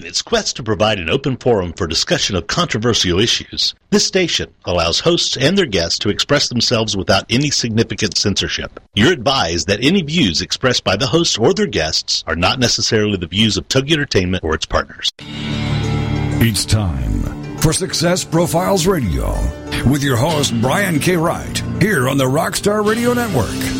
In its quest to provide an open forum for discussion of controversial issues, this station allows hosts and their guests to express themselves without any significant censorship. You're advised that any views expressed by the hosts or their guests are not necessarily the views of Tug Entertainment or its partners. It's time for Success Profiles Radio with your host, Brian K. Wright, here on the Rockstar Radio Network.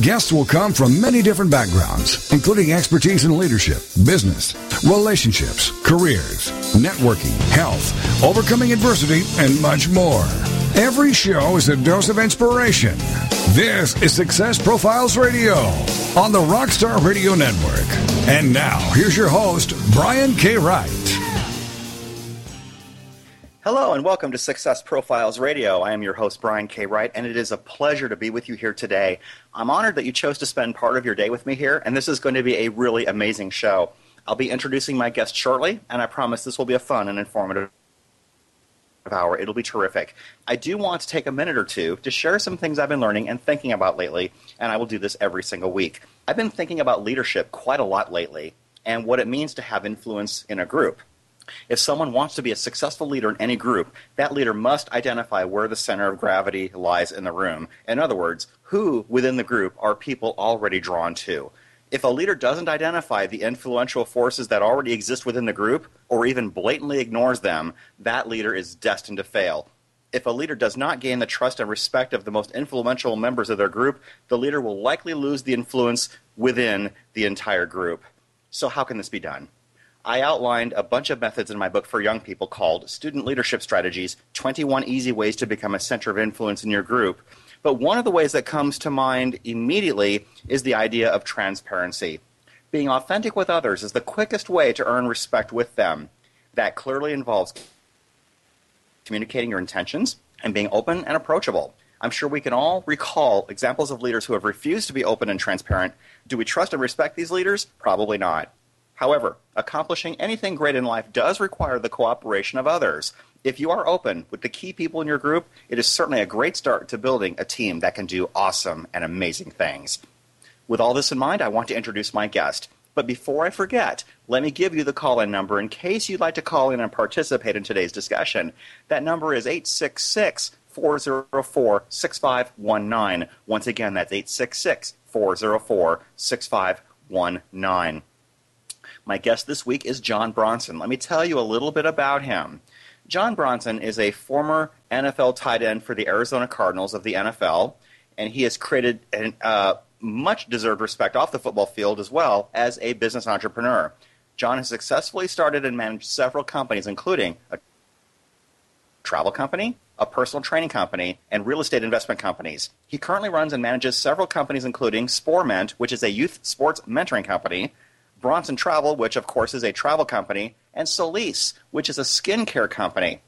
Guests will come from many different backgrounds, including expertise in leadership, business, relationships, careers, networking, health, overcoming adversity, and much more. Every show is a dose of inspiration. This is Success Profiles Radio on the Rockstar Radio Network. And now, here's your host, Brian K. Wright. Hello and welcome to Success Profiles Radio. I am your host, Brian K. Wright, and it is a pleasure to be with you here today. I'm honored that you chose to spend part of your day with me here, and this is going to be a really amazing show. I'll be introducing my guest shortly, and I promise this will be a fun and informative hour. It'll be terrific. I do want to take a minute or two to share some things I've been learning and thinking about lately, and I will do this every single week. I've been thinking about leadership quite a lot lately and what it means to have influence in a group. If someone wants to be a successful leader in any group, that leader must identify where the center of gravity lies in the room. In other words, who within the group are people already drawn to? If a leader doesn't identify the influential forces that already exist within the group, or even blatantly ignores them, that leader is destined to fail. If a leader does not gain the trust and respect of the most influential members of their group, the leader will likely lose the influence within the entire group. So, how can this be done? I outlined a bunch of methods in my book for young people called Student Leadership Strategies 21 Easy Ways to Become a Center of Influence in Your Group. But one of the ways that comes to mind immediately is the idea of transparency. Being authentic with others is the quickest way to earn respect with them. That clearly involves communicating your intentions and being open and approachable. I'm sure we can all recall examples of leaders who have refused to be open and transparent. Do we trust and respect these leaders? Probably not. However, accomplishing anything great in life does require the cooperation of others. If you are open with the key people in your group, it is certainly a great start to building a team that can do awesome and amazing things. With all this in mind, I want to introduce my guest. But before I forget, let me give you the call in number in case you'd like to call in and participate in today's discussion. That number is 866 404 6519. Once again, that's 866 404 6519. My guest this week is John Bronson. Let me tell you a little bit about him. John Bronson is a former NFL tight end for the Arizona Cardinals of the NFL, and he has created an, uh, much deserved respect off the football field as well as a business entrepreneur. John has successfully started and managed several companies, including a travel company, a personal training company, and real estate investment companies. He currently runs and manages several companies, including Sporement, which is a youth sports mentoring company, Bronson Travel, which of course is a travel company, and Solis, which is a skincare company.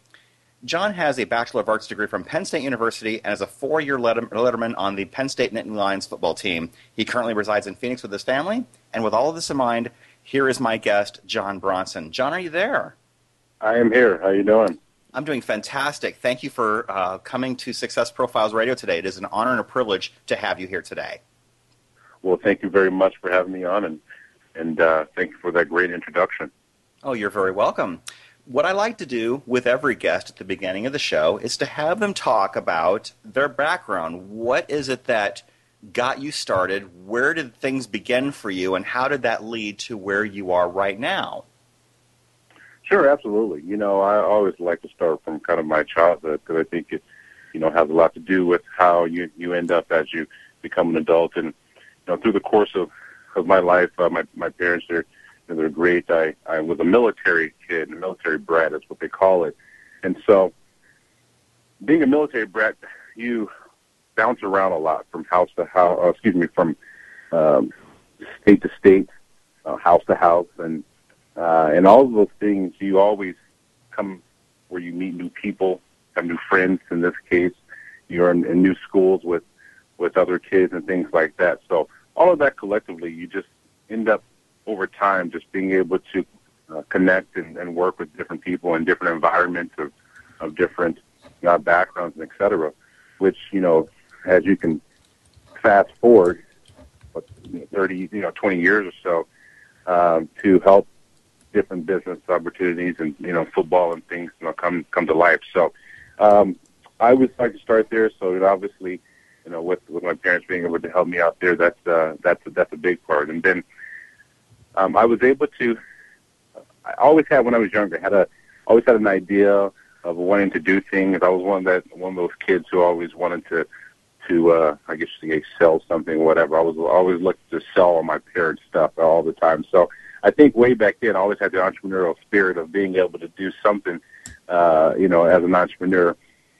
John has a Bachelor of Arts degree from Penn State University and is a four year letterman on the Penn State Nittany Lions football team. He currently resides in Phoenix with his family. And with all of this in mind, here is my guest, John Bronson. John, are you there? I am here. How are you doing? I'm doing fantastic. Thank you for uh, coming to Success Profiles Radio today. It is an honor and a privilege to have you here today. Well, thank you very much for having me on, and and uh, thank you for that great introduction. Oh, you're very welcome. What I like to do with every guest at the beginning of the show is to have them talk about their background. What is it that got you started? Where did things begin for you, and how did that lead to where you are right now? Sure, absolutely. You know, I always like to start from kind of my childhood because I think it, you know, has a lot to do with how you you end up as you become an adult, and you know, through the course of of my life. Uh, my my parents are they're great. I I was a military kid, a military brat, that's what they call it. And so, being a military brat, you bounce around a lot from house to house. Uh, excuse me, from um, state to state, uh, house to house, and uh, and all of those things. You always come where you meet new people, have new friends. In this case, you're in, in new schools with with other kids and things like that. So all of that collectively, you just end up over time just being able to uh, connect and, and work with different people in different environments of, of different uh, backgrounds and et cetera, which, you know, as you can fast forward, what, 30, you know, 20 years or so, um, to help different business opportunities and, you know, football and things, you know, come, come to life. So, um, I would like to start there. So, know, obviously, you know, with, with my parents being able to help me out there, that's, uh, that's, that's a big part. And then, um, I was able to, I always had when I was younger, had a, always had an idea of wanting to do things. I was one of that, one of those kids who always wanted to, to, uh, I guess say sell something, whatever. I was always looking to sell all my parents' stuff all the time. So I think way back then, I always had the entrepreneurial spirit of being able to do something, uh, you know, as an entrepreneur,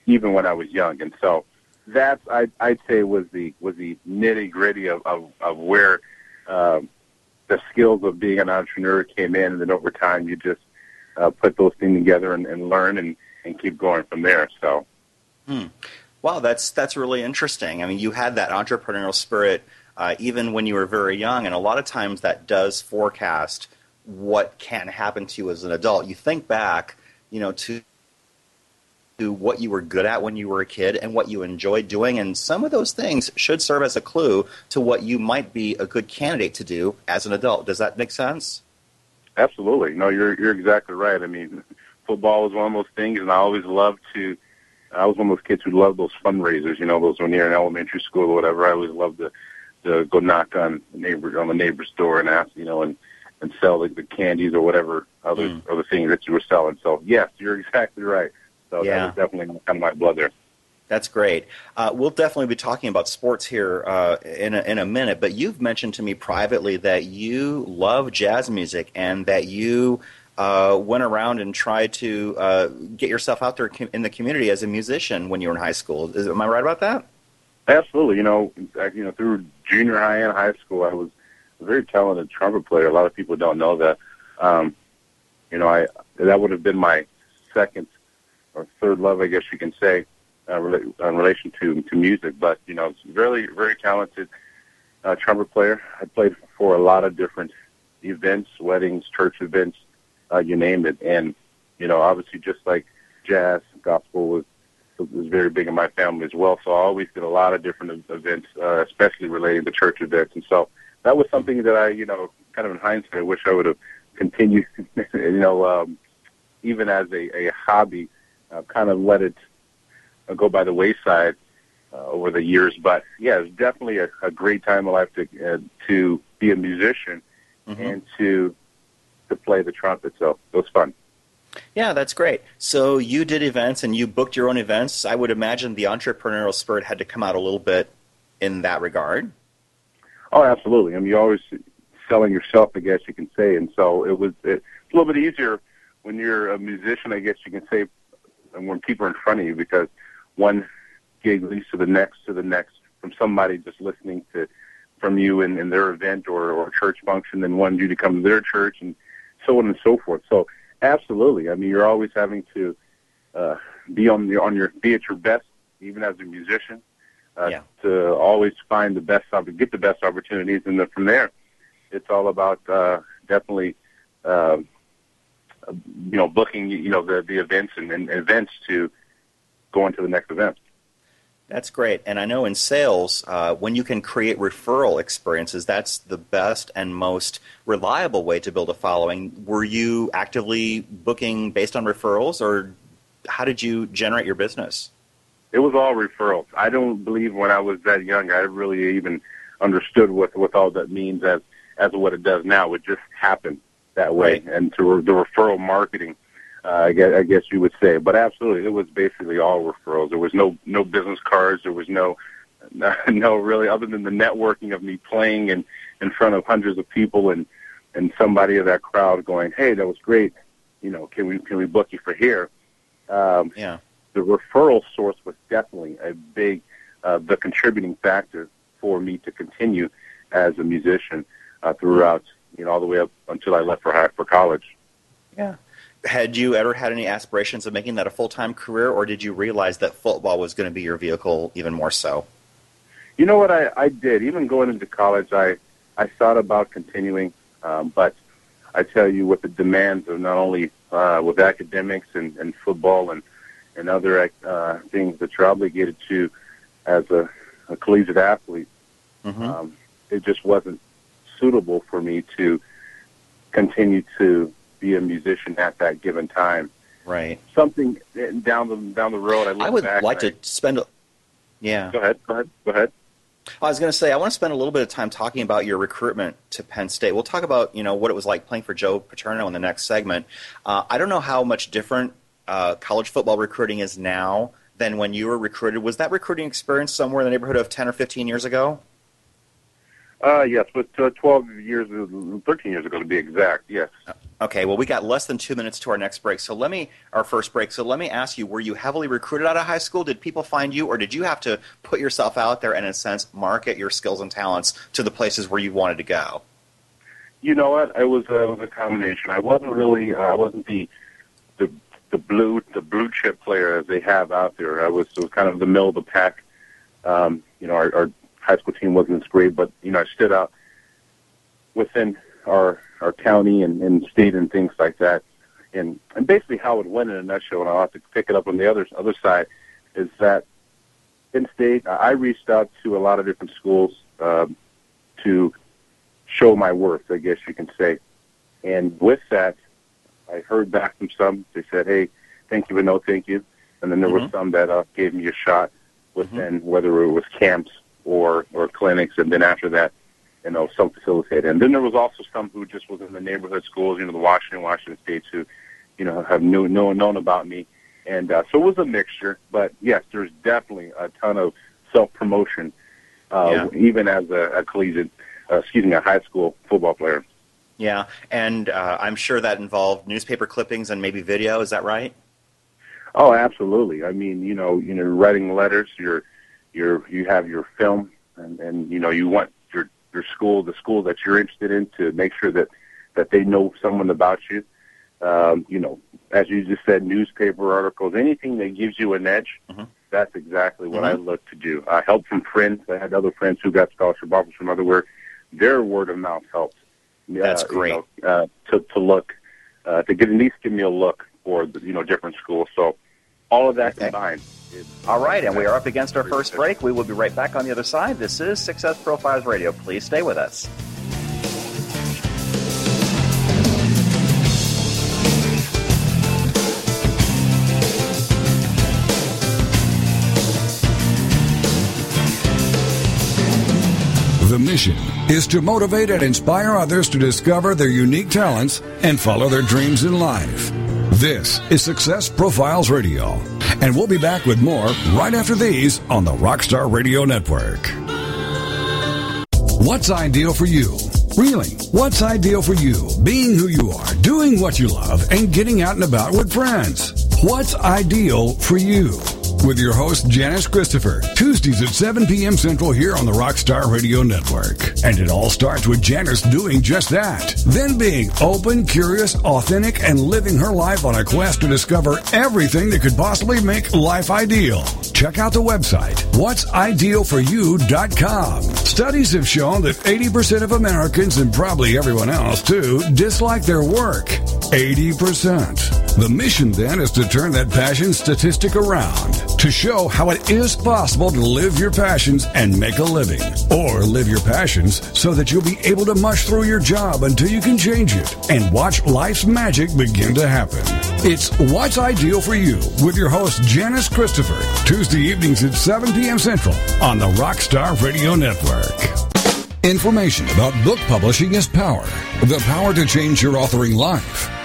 even when I was young. And so that I, I'd say was the was the nitty gritty of, of of where um, the skills of being an entrepreneur came in, and then over time you just uh, put those things together and, and learn and, and keep going from there. So. Hmm. Wow, that's that's really interesting. I mean, you had that entrepreneurial spirit uh, even when you were very young, and a lot of times that does forecast what can happen to you as an adult. You think back, you know, to to what you were good at when you were a kid and what you enjoyed doing, and some of those things should serve as a clue to what you might be a good candidate to do as an adult. Does that make sense? Absolutely. No, you're you're exactly right. I mean, football was one of those things, and I always loved to. I was one of those kids who loved those fundraisers. You know, those when you're in elementary school or whatever. I always loved to to go knock on the neighbor on the neighbor's door and ask, you know, and and sell like the candies or whatever other mm. other things that you were selling. So yes, you're exactly right. So yeah. that was definitely kind of my blood there. That's great. Uh, we'll definitely be talking about sports here uh, in, a, in a minute, but you've mentioned to me privately that you love jazz music and that you uh, went around and tried to uh, get yourself out there in the community as a musician when you were in high school. Is, am I right about that? Absolutely. You know, you know, through junior high and high school, I was a very talented trumpet player. A lot of people don't know that. Um, you know, I that would have been my second or third love, I guess you can say, uh, in relation to to music. But you know, very very talented uh, trumpet player. I played for a lot of different events, weddings, church events, uh, you name it. And you know, obviously, just like jazz, gospel was was very big in my family as well. So I always did a lot of different events, uh, especially relating to church events. And so that was something that I, you know, kind of in hindsight, I wish I would have continued, you know, um, even as a, a hobby uh, kind of let it uh, go by the wayside uh, over the years. But yeah, it's definitely a, a great time of life to uh, to be a musician mm-hmm. and to to play the trumpet. So it was fun. Yeah, that's great. So you did events and you booked your own events. I would imagine the entrepreneurial spirit had to come out a little bit in that regard. Oh, absolutely. I mean, you're always selling yourself, I guess you can say. And so it was it's a little bit easier when you're a musician, I guess you can say, and when people are in front of you because one gig leads to the next to the next from somebody just listening to from you in, in their event or, or church function and wanting you to come to their church and so on and so forth. So absolutely. I mean you're always having to uh be on your on your be at your best even as a musician. Uh, yeah. to always find the best get the best opportunities and then from there it's all about uh definitely uh you know, booking, you know, the, the events and, and events to go into the next event. That's great. And I know in sales, uh, when you can create referral experiences, that's the best and most reliable way to build a following. Were you actively booking based on referrals, or how did you generate your business? It was all referrals. I don't believe when I was that young, I really even understood what, what all that means as, as what it does now. It just happened that way, right. and to the referral marketing, uh, I, guess, I guess you would say. But absolutely, it was basically all referrals. There was no no business cards. There was no no really other than the networking of me playing in in front of hundreds of people and and somebody of that crowd going, "Hey, that was great. You know, can we can we book you for here?" Um, yeah. The referral source was definitely a big, uh, the contributing factor for me to continue as a musician uh, throughout you know, all the way up until I left for for college. Yeah. Had you ever had any aspirations of making that a full time career, or did you realize that football was going to be your vehicle even more so? You know what I, I did. Even going into college, I I thought about continuing, um, but I tell you, with the demands of not only uh, with academics and, and football and and other uh, things that you're obligated to as a, a collegiate athlete, mm-hmm. um, it just wasn't suitable for me to continue to be a musician at that given time. Right. Something down the down the road. I, I would like to I, spend. A, yeah. Go ahead. Go ahead. Go ahead. I was going to say I want to spend a little bit of time talking about your recruitment to Penn State. We'll talk about you know what it was like playing for Joe Paterno in the next segment. Uh, I don't know how much different uh, college football recruiting is now than when you were recruited. Was that recruiting experience somewhere in the neighborhood of ten or fifteen years ago? Uh, yes, but uh, 12 years, 13 years ago to be exact, yes. Okay, well, we got less than two minutes to our next break. So let me, our first break. So let me ask you, were you heavily recruited out of high school? Did people find you, or did you have to put yourself out there and, in a sense, market your skills and talents to the places where you wanted to go? You know what? It was, uh, it was a combination. I wasn't really, uh, I wasn't the, the, the blue, the blue chip player as they have out there. I was, was kind of the middle of the pack. Um, you know, our, our high school team wasn't as great, but you know I stood out within our our county and, and state and things like that. And and basically how it went in a nutshell, and I'll have to pick it up on the other other side, is that in state I reached out to a lot of different schools um, to show my worth, I guess you can say. And with that, I heard back from some. They said, "Hey, thank you, but no thank you." And then there mm-hmm. were some that uh, gave me a shot within mm-hmm. whether it was camps or or clinics, and then after that, you know, self facilitated. And then there was also some who just was in the neighborhood schools, you know, the Washington, Washington States, who, you know, have knew, know, known about me. And uh, so it was a mixture, but yes, there's definitely a ton of self promotion, uh, yeah. even as a, a collegiate, uh, excuse me, a high school football player. Yeah, and uh, I'm sure that involved newspaper clippings and maybe video. Is that right? Oh, absolutely. I mean, you know, you know, writing letters. You're your you have your film and, and you know you want your your school the school that you're interested in to make sure that that they know someone about you. Um, you know as you just said newspaper articles anything that gives you an edge mm-hmm. that's exactly what mm-hmm. I look to do. I help from friends. I had other friends who got scholarship offers from other their word of mouth helps that's uh, great. you know, uh, to to look uh, to get at least give me a look for the, you know different schools. So all of that okay. combined all right, and we are up against our first break. We will be right back on the other side. This is Success Profiles Radio. Please stay with us. The mission is to motivate and inspire others to discover their unique talents and follow their dreams in life. This is Success Profiles Radio, and we'll be back with more right after these on the Rockstar Radio Network. What's ideal for you? Really, what's ideal for you? Being who you are, doing what you love, and getting out and about with friends. What's ideal for you? With your host, Janice Christopher, Tuesdays at 7 p.m. Central here on the Rockstar Radio Network. And it all starts with Janice doing just that. Then being open, curious, authentic, and living her life on a quest to discover everything that could possibly make life ideal. Check out the website, whatsidealforyou.com. Studies have shown that 80% of Americans, and probably everyone else too, dislike their work. 80%. The mission then is to turn that passion statistic around to show how it is possible to live your passions and make a living, or live your passions so that you'll be able to mush through your job until you can change it and watch life's magic begin to happen. It's What's Ideal for You with your host Janice Christopher, Tuesday evenings at 7 p.m. Central on the Rockstar Radio Network. Information about book publishing is power. The power to change your authoring life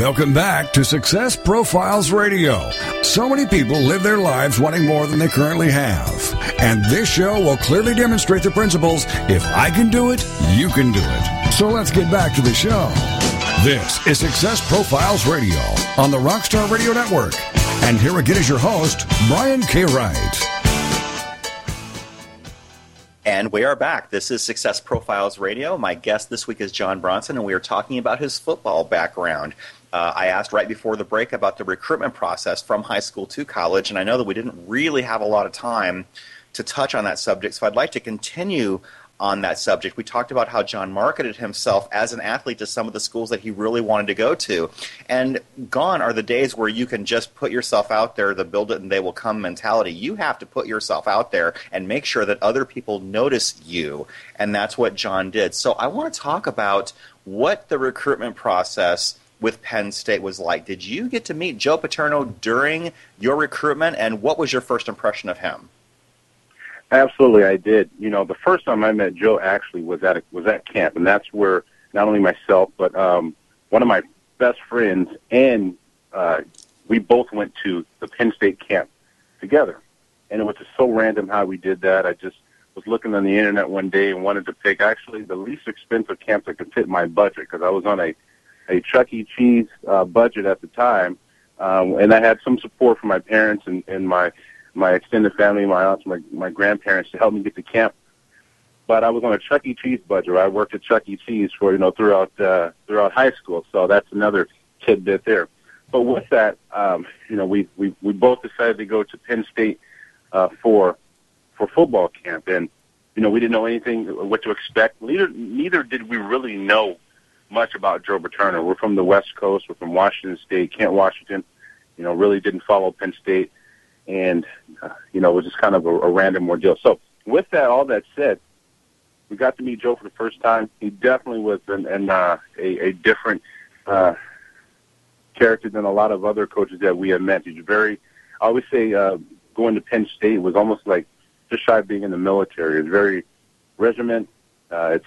Welcome back to Success Profiles Radio. So many people live their lives wanting more than they currently have. And this show will clearly demonstrate the principles if I can do it, you can do it. So let's get back to the show. This is Success Profiles Radio on the Rockstar Radio Network. And here again is your host, Brian K. Wright. And we are back. This is Success Profiles Radio. My guest this week is John Bronson, and we are talking about his football background. Uh, I asked right before the break about the recruitment process from high school to college, and I know that we didn't really have a lot of time to touch on that subject, so I'd like to continue on that subject. We talked about how John marketed himself as an athlete to some of the schools that he really wanted to go to. And gone are the days where you can just put yourself out there, the build it and they will come mentality. You have to put yourself out there and make sure that other people notice you. And that's what John did. So I want to talk about what the recruitment process with Penn State was like. Did you get to meet Joe Paterno during your recruitment, and what was your first impression of him? Absolutely, I did. You know, the first time I met Joe actually was at a, was at camp, and that's where not only myself but um, one of my best friends and uh, we both went to the Penn State camp together, and it was just so random how we did that. I just was looking on the internet one day and wanted to pick actually the least expensive camp that could fit my budget because I was on a a Chuck E. Cheese uh, budget at the time, um, and I had some support from my parents and, and my my extended family, my aunts, my my grandparents to help me get to camp. But I was on a Chuck E. Cheese budget. I worked at Chuck E. Cheese for you know throughout uh, throughout high school, so that's another tidbit there. But with that, um, you know, we we we both decided to go to Penn State uh, for for football camp, and you know, we didn't know anything what to expect. Neither neither did we really know much about Joe Paterno. We're from the West Coast. We're from Washington State, Kent, Washington. You know, really didn't follow Penn State and uh, you know it was just kind of a, a random ordeal. So with that, all that said, we got to meet Joe for the first time. He definitely was an, an uh, a, a different uh, character than a lot of other coaches that we have met. He's very, I always say, uh, going to Penn State was almost like just shy of being in the military. It's very regiment. Uh, it's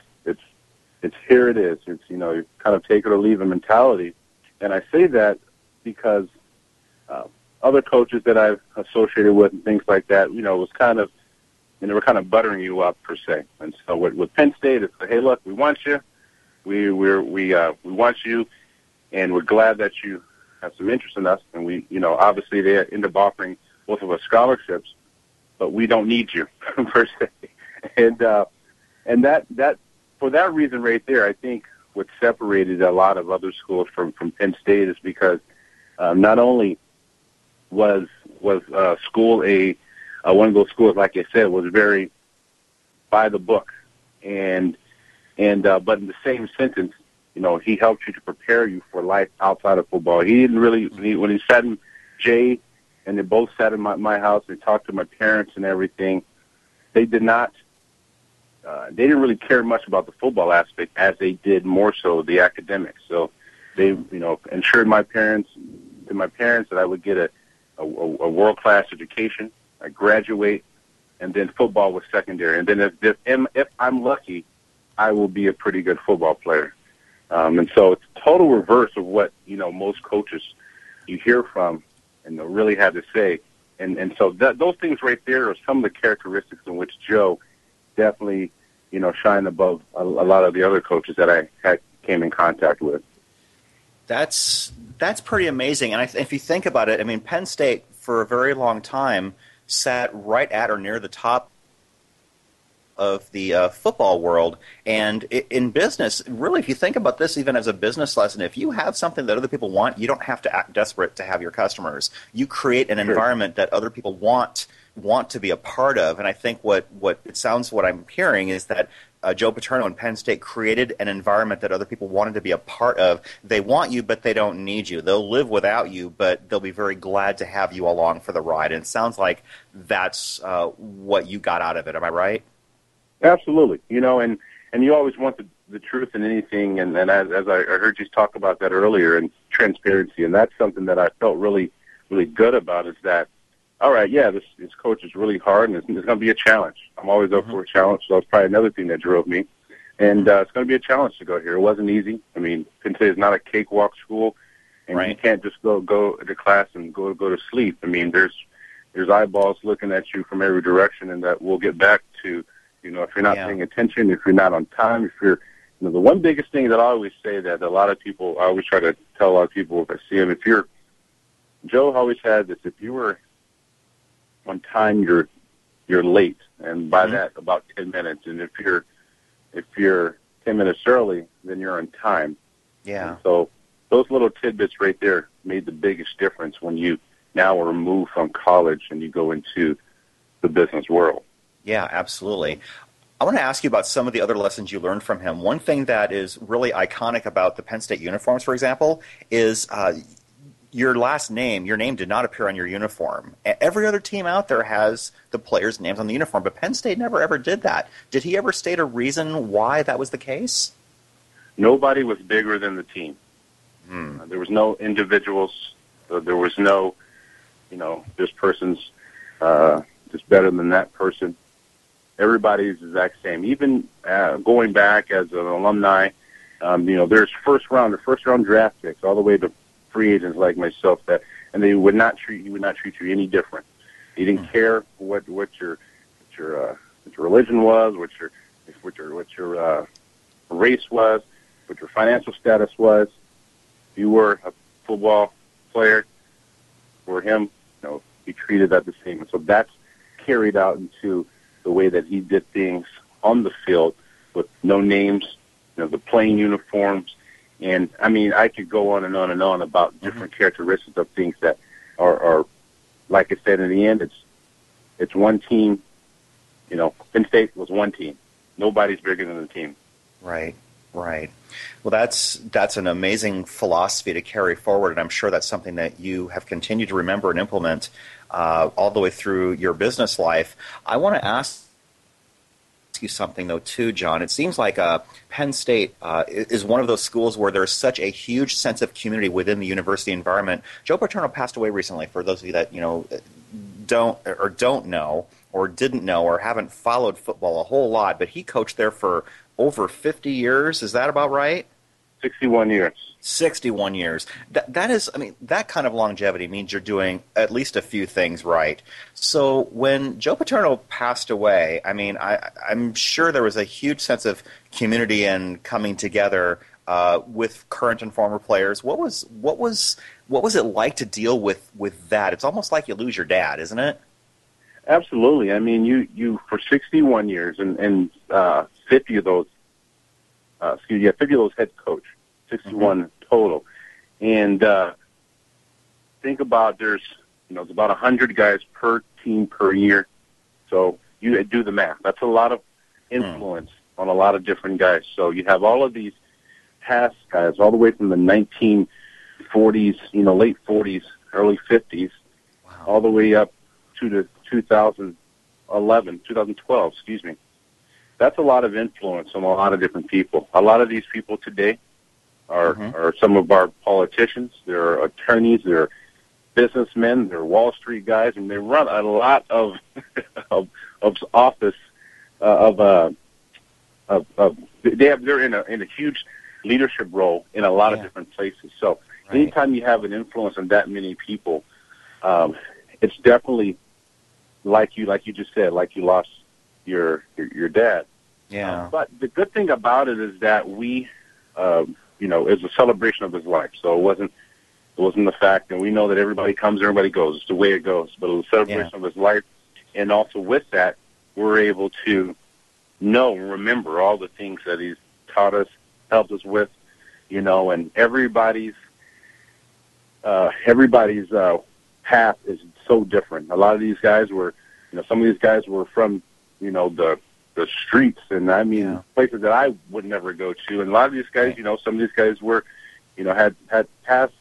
it's here it is. It's you know kind of take it or leave it mentality, and I say that because. Uh, other coaches that I've associated with and things like that, you know, was kind of, and they were kind of buttering you up per se. And so with, with Penn State, it's like, hey, look, we want you, we we're, we uh, we want you, and we're glad that you have some interest in us. And we, you know, obviously they end up offering both of us scholarships, but we don't need you per se. And uh, and that that for that reason right there, I think what separated a lot of other schools from from Penn State is because um, not only was was uh, school a uh, one of those schools, like I said, was very by the book, and and uh, but in the same sentence, you know, he helped you to prepare you for life outside of football. He didn't really when he, when he sat in Jay, and they both sat in my, my house and talked to my parents and everything. They did not. Uh, they didn't really care much about the football aspect as they did more so the academics. So they, you know, ensured my parents to my parents that I would get a a, a world class education. I graduate, and then football was secondary. And then if, if if I'm lucky, I will be a pretty good football player. Um, and so it's total reverse of what you know most coaches you hear from and they really have to say. And and so that, those things right there are some of the characteristics in which Joe definitely you know shine above a, a lot of the other coaches that I had came in contact with. That's that's pretty amazing. And I, if you think about it, I mean, Penn State for a very long time sat right at or near the top of the uh, football world. And in business, really, if you think about this even as a business lesson, if you have something that other people want, you don't have to act desperate to have your customers. You create an sure. environment that other people want want to be a part of. And I think what, what it sounds what I'm hearing is that uh, Joe Paterno and Penn State created an environment that other people wanted to be a part of. They want you, but they don't need you. They'll live without you, but they'll be very glad to have you along for the ride. And it sounds like that's uh, what you got out of it. Am I right? Absolutely. You know, and and you always want the, the truth in anything. And, and as, as I heard you talk about that earlier, and transparency, and that's something that I felt really really good about is that, all right, yeah, this this coach is really hard and it's, it's going to be a challenge. I'm always up mm-hmm. for a challenge, so that's probably another thing that drove me. And uh, it's going to be a challenge to go here. It wasn't easy. I mean, Penn State is not a cakewalk school, and right. you can't just go go to class and go go to sleep. I mean, there's there's eyeballs looking at you from every direction, and that we'll get back to. You know, if you're not yeah. paying attention, if you're not on time, if you're you know, the one biggest thing that I always say that a lot of people, I always try to tell a lot of people if I see them, if you're, Joe always had this, if you were on time, you're, you're late. And by mm-hmm. that, about 10 minutes. And if you're, if you're 10 minutes early, then you're on time. Yeah. And so those little tidbits right there made the biggest difference when you now are removed from college and you go into the business world. Yeah, absolutely. I want to ask you about some of the other lessons you learned from him. One thing that is really iconic about the Penn State uniforms, for example, is uh, your last name. Your name did not appear on your uniform. Every other team out there has the players' names on the uniform, but Penn State never ever did that. Did he ever state a reason why that was the case? Nobody was bigger than the team. Hmm. Uh, there was no individuals. Uh, there was no, you know, this person's uh, just better than that person everybody's the exact same. Even uh, going back as an alumni, um, you know, there's first round or first round draft picks all the way to free agents like myself that, and they would not treat you would not treat you any different. They didn't mm-hmm. care what what your what your uh, what your religion was, what your what your what your uh, race was, what your financial status was. If you were a football player, for him, you know, he treated that the same. And so that's carried out into the way that he did things on the field with no names, you know, the plain uniforms. And I mean, I could go on and on and on about mm-hmm. different characteristics of things that are, are, like I said, in the end, it's, it's one team. You know, Penn State was one team. Nobody's bigger than the team. Right. Right. Well, that's that's an amazing philosophy to carry forward, and I'm sure that's something that you have continued to remember and implement uh, all the way through your business life. I want to ask you something though too, John. It seems like uh, Penn State uh, is one of those schools where there's such a huge sense of community within the university environment. Joe Paterno passed away recently. For those of you that you know don't or don't know or didn't know or haven't followed football a whole lot, but he coached there for over 50 years. Is that about right? 61 years. 61 years. That, that is, I mean, that kind of longevity means you're doing at least a few things right. So when Joe Paterno passed away, I mean, I, I'm sure there was a huge sense of community and coming together uh, with current and former players. What was what was what was it like to deal with with that? It's almost like you lose your dad, isn't it? Absolutely. I mean, you you for 61 years and and uh, 50 of those uh, excuse me, yeah, 50 of those head coach, 61 mm-hmm. total. And uh, think about there's, you know, it's about 100 guys per team per year. So you do the math. That's a lot of influence mm. on a lot of different guys. So you have all of these past guys, all the way from the 1940s, you know, late 40s, early 50s, wow. all the way up to the 2011, 2012, excuse me that's a lot of influence on a lot of different people. A lot of these people today are mm-hmm. are some of our politicians. They're attorneys. They're businessmen. They're Wall Street guys, and they run a lot of of, of office uh, of uh of, of they have they're in a in a huge leadership role in a lot yeah. of different places. So right. anytime you have an influence on that many people, um, it's definitely like you like you just said, like you lost your your, your dad. Yeah. Uh, but the good thing about it is that we, um, you know, it's a celebration of his life. So it wasn't it wasn't the fact, and we know that everybody comes, everybody goes. It's the way it goes. But it was a celebration yeah. of his life, and also with that, we're able to know and remember all the things that he's taught us, helped us with, you know, and everybody's uh, everybody's uh, path is so different. A lot of these guys were, you know, some of these guys were from you know the the streets and I mean yeah. places that I would never go to. And a lot of these guys, you know, some of these guys were, you know, had had past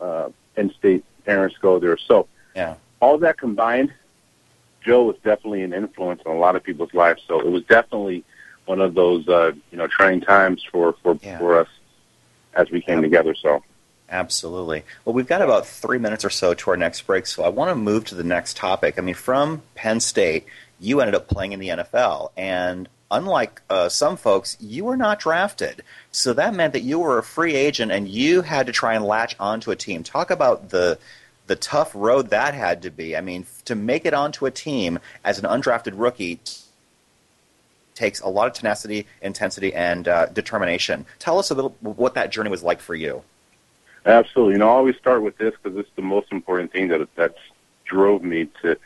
uh, Penn State parents go there. So yeah, all that combined, Joe was definitely an influence on a lot of people's lives. So it was definitely one of those uh, you know trying times for for yeah. for us as we came together. So Absolutely. Well, we've got about three minutes or so to our next break, so I want to move to the next topic. I mean, from Penn State, you ended up playing in the NFL, and unlike uh, some folks, you were not drafted. So that meant that you were a free agent, and you had to try and latch onto a team. Talk about the the tough road that had to be. I mean, to make it onto a team as an undrafted rookie takes a lot of tenacity, intensity, and uh, determination. Tell us a little what that journey was like for you. Absolutely. You know, I always start with this because it's the most important thing that that's drove me to,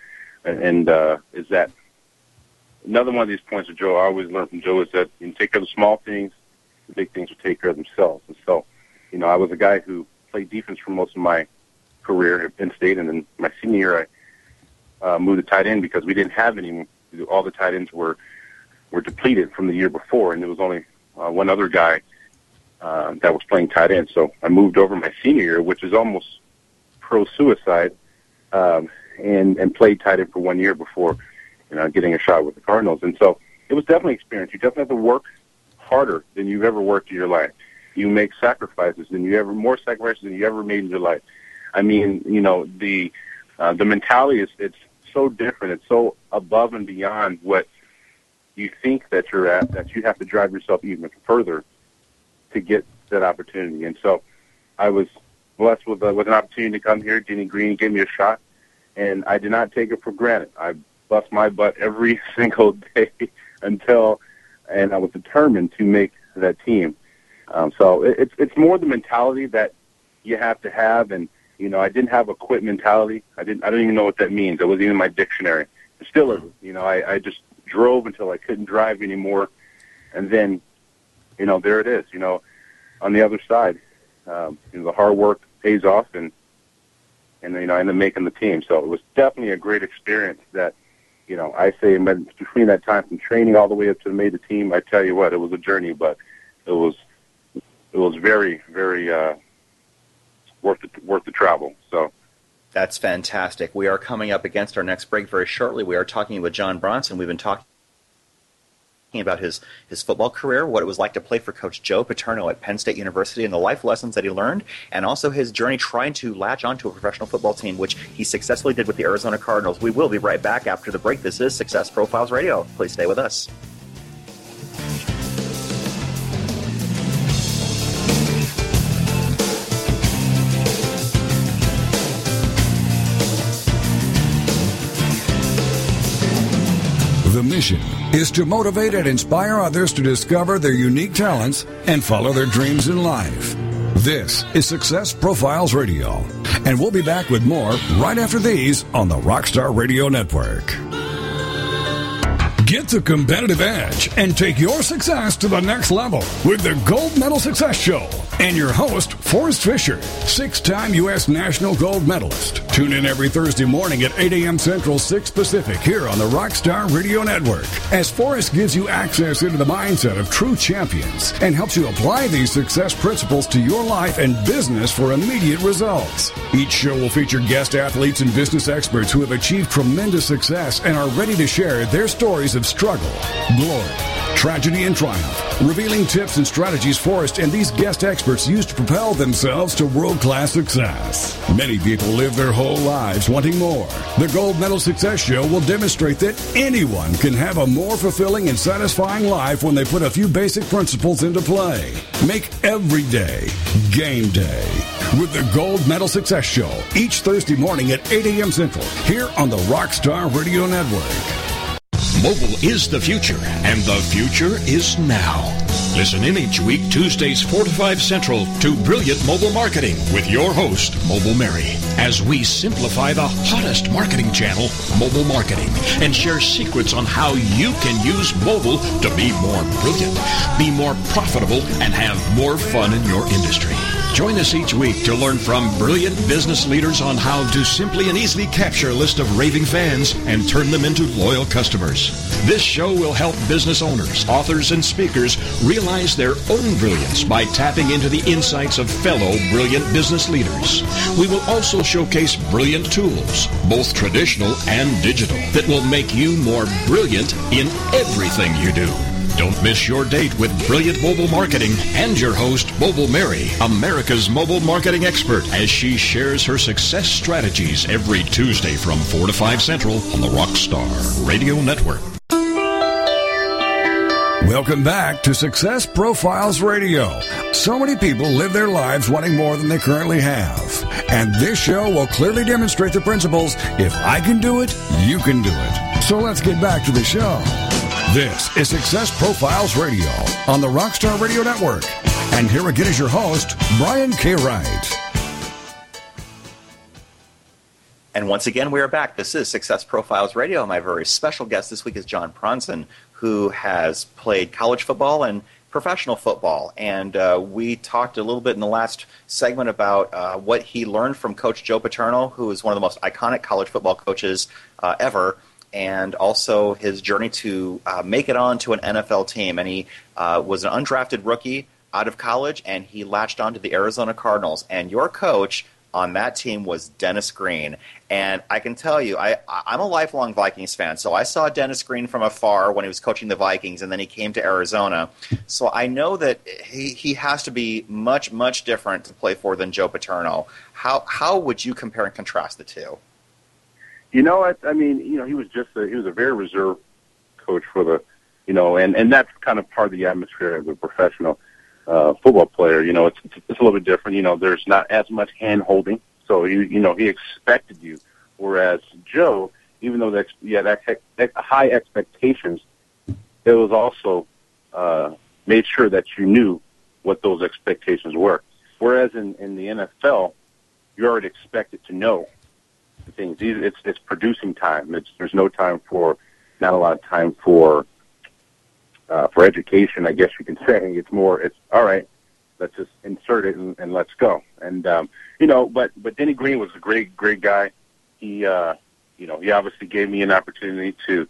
and uh, is that another one of these points of Joe I always learn from Joe is that you take care of the small things, the big things will take care of themselves. And so, you know, I was a guy who played defense for most of my career at Penn State, and then my senior year I uh, moved to tight end because we didn't have any. All the tight ends were were depleted from the year before, and there was only uh, one other guy uh, that was playing tight end. So I moved over my senior year, which is almost pro suicide, um, and and played tight end for one year before you know getting a shot with the Cardinals. And so it was definitely experience. You definitely have to work harder than you've ever worked in your life. You make sacrifices than you ever more sacrifices than you ever made in your life. I mean, you know the uh, the mentality is it's so different. It's so above and beyond what you think that you're at that you have to drive yourself even further to get that opportunity. And so I was blessed with, uh, with an opportunity to come here. Denny Green gave me a shot, and I did not take it for granted. I bust my butt every single day until, and I was determined to make that team. Um, so it, it's it's more the mentality that you have to have, and you know I didn't have a quit mentality. I didn't. I don't even know what that means. It wasn't even in my dictionary. It still isn't. You know, I, I just drove until I couldn't drive anymore, and then you know, there it is. You know, on the other side, um, you know, the hard work pays off, and and you know, I ended up making the team. So it was definitely a great experience. That you know, I say between that time from training all the way up to the made the team. I tell you what, it was a journey, but it was it was very very uh, worth the, worth the travel. So. That's fantastic. We are coming up against our next break very shortly. We are talking with John Bronson. We've been talking about his, his football career, what it was like to play for Coach Joe Paterno at Penn State University, and the life lessons that he learned, and also his journey trying to latch onto a professional football team, which he successfully did with the Arizona Cardinals. We will be right back after the break. This is Success Profiles Radio. Please stay with us. The mission is to motivate and inspire others to discover their unique talents and follow their dreams in life. This is Success Profiles Radio, and we'll be back with more right after these on the Rockstar Radio Network. Get the competitive edge and take your success to the next level with the Gold Medal Success Show and your host, Forrest Fisher, six time U.S. national gold medalist. Tune in every Thursday morning at 8 a.m. Central, 6 Pacific here on the Rockstar Radio Network as Forrest gives you access into the mindset of true champions and helps you apply these success principles to your life and business for immediate results. Each show will feature guest athletes and business experts who have achieved tremendous success and are ready to share their stories of struggle, glory, tragedy, and triumph, revealing tips and strategies Forrest and these guest experts use to propel themselves to world class success. Many people live their whole lives wanting more. The Gold Medal Success Show will demonstrate that anyone can have a more fulfilling and satisfying life when they put a few basic principles into play. Make every day game day with the Gold Medal Success Show each Thursday morning at 8 a.m. Central here on the Rockstar Radio Network. Mobile is the future, and the future is now. Listen in each week, Tuesdays 4 to 5 Central, to Brilliant Mobile Marketing with your host, Mobile Mary, as we simplify the hottest marketing channel, mobile marketing, and share secrets on how you can use mobile to be more brilliant, be more profitable, and have more fun in your industry. Join us each week to learn from brilliant business leaders on how to simply and easily capture a list of raving fans and turn them into loyal customers. This show will help business owners, authors, and speakers realize their own brilliance by tapping into the insights of fellow brilliant business leaders. We will also showcase brilliant tools, both traditional and digital, that will make you more brilliant in everything you do. Don't miss your date with Brilliant Mobile Marketing and your host, Mobile Mary, America's mobile marketing expert, as she shares her success strategies every Tuesday from 4 to 5 Central on the Rockstar Radio Network. Welcome back to Success Profiles Radio. So many people live their lives wanting more than they currently have. And this show will clearly demonstrate the principles if I can do it, you can do it. So let's get back to the show. This is Success Profiles Radio on the Rockstar Radio Network. And here again is your host, Brian K. Wright. And once again, we are back. This is Success Profiles Radio. My very special guest this week is John Bronson, who has played college football and professional football. And uh, we talked a little bit in the last segment about uh, what he learned from Coach Joe Paterno, who is one of the most iconic college football coaches uh, ever, and also his journey to uh, make it on to an NFL team. And he uh, was an undrafted rookie out of college, and he latched on to the Arizona Cardinals. And your coach on that team was Dennis Green. And I can tell you, I, I'm a lifelong Vikings fan. So I saw Dennis Green from afar when he was coaching the Vikings, and then he came to Arizona. So I know that he, he has to be much, much different to play for than Joe Paterno. How, how would you compare and contrast the two? You know, I, I mean, you know, he was just a, he was a very reserved coach for the, you know, and and that's kind of part of the atmosphere as a professional uh, football player. You know, it's, it's a little bit different. You know, there's not as much hand holding, so you you know he expected you. Whereas Joe, even though that yeah that high expectations, it was also uh, made sure that you knew what those expectations were. Whereas in in the NFL, you're already expected to know the things. It's it's producing time. It's there's no time for not a lot of time for uh, for education, I guess you can say. It's more, it's all right. Let's just insert it and, and let's go. And um, you know, but but Denny Green was a great great guy. He uh, you know he obviously gave me an opportunity to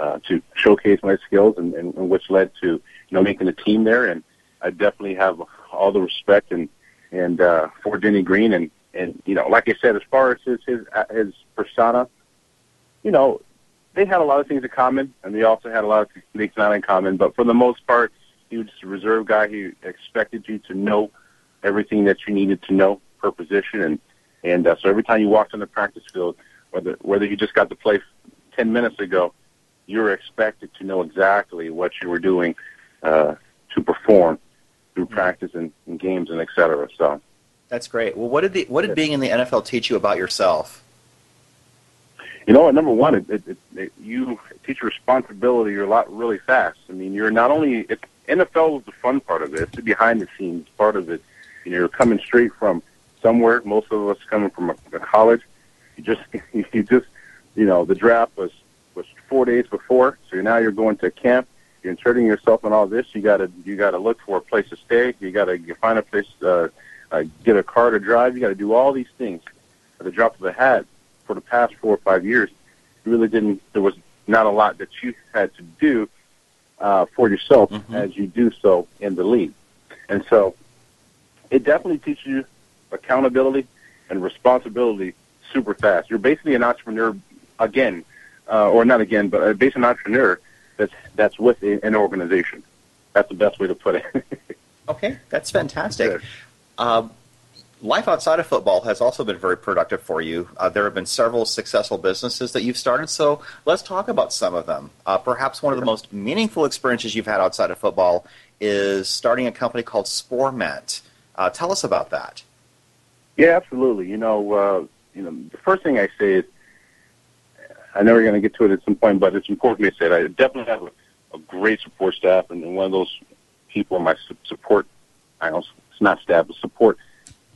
uh, to showcase my skills, and, and, and which led to you know making a team there. And I definitely have all the respect and and uh, for Denny Green. And and you know, like I said, as far as his his his persona, you know, they had a lot of things in common, and they also had a lot of things not in common. But for the most part, he was just a reserve guy. He expected you to know everything that you needed to know per position, and and uh, so every time you walked on the practice field, whether whether you just got to play ten minutes ago, you were expected to know exactly what you were doing uh, to perform through mm-hmm. practice and, and games and et cetera. So that's great. Well, what did the what did being in the NFL teach you about yourself? You know, number one, it, it, it, you teach responsibility a lot really fast. I mean, you're not only it, NFL is the fun part of it; it's the behind the scenes part of it. You know, you're coming straight from somewhere. Most of us coming from a, a college. You just, you just, you know, the draft was was four days before, so now you're going to camp. You're inserting yourself in all this. You got to you got to look for a place to stay. You got to you find a place, uh, uh, get a car to drive. You got to do all these things at the drop of a hat for the past four or five years, you really didn't. There was not a lot that you had to do uh, for yourself mm-hmm. as you do so in the league, and so it definitely teaches you accountability and responsibility super fast. You're basically an entrepreneur again, uh, or not again, but a basically an entrepreneur that's that's with an organization. That's the best way to put it. okay, that's fantastic. Uh, life outside of football has also been very productive for you. Uh, there have been several successful businesses that you've started, so let's talk about some of them. Uh, perhaps one of the most meaningful experiences you've had outside of football is starting a company called Sporment. Uh, tell us about that. Yeah, absolutely. You know, uh, you know, the first thing I say is, I know we're going to get to it at some point, but it's important to say that I definitely have a, a great support staff, and, and one of those people in my support, I don't, not staff, but support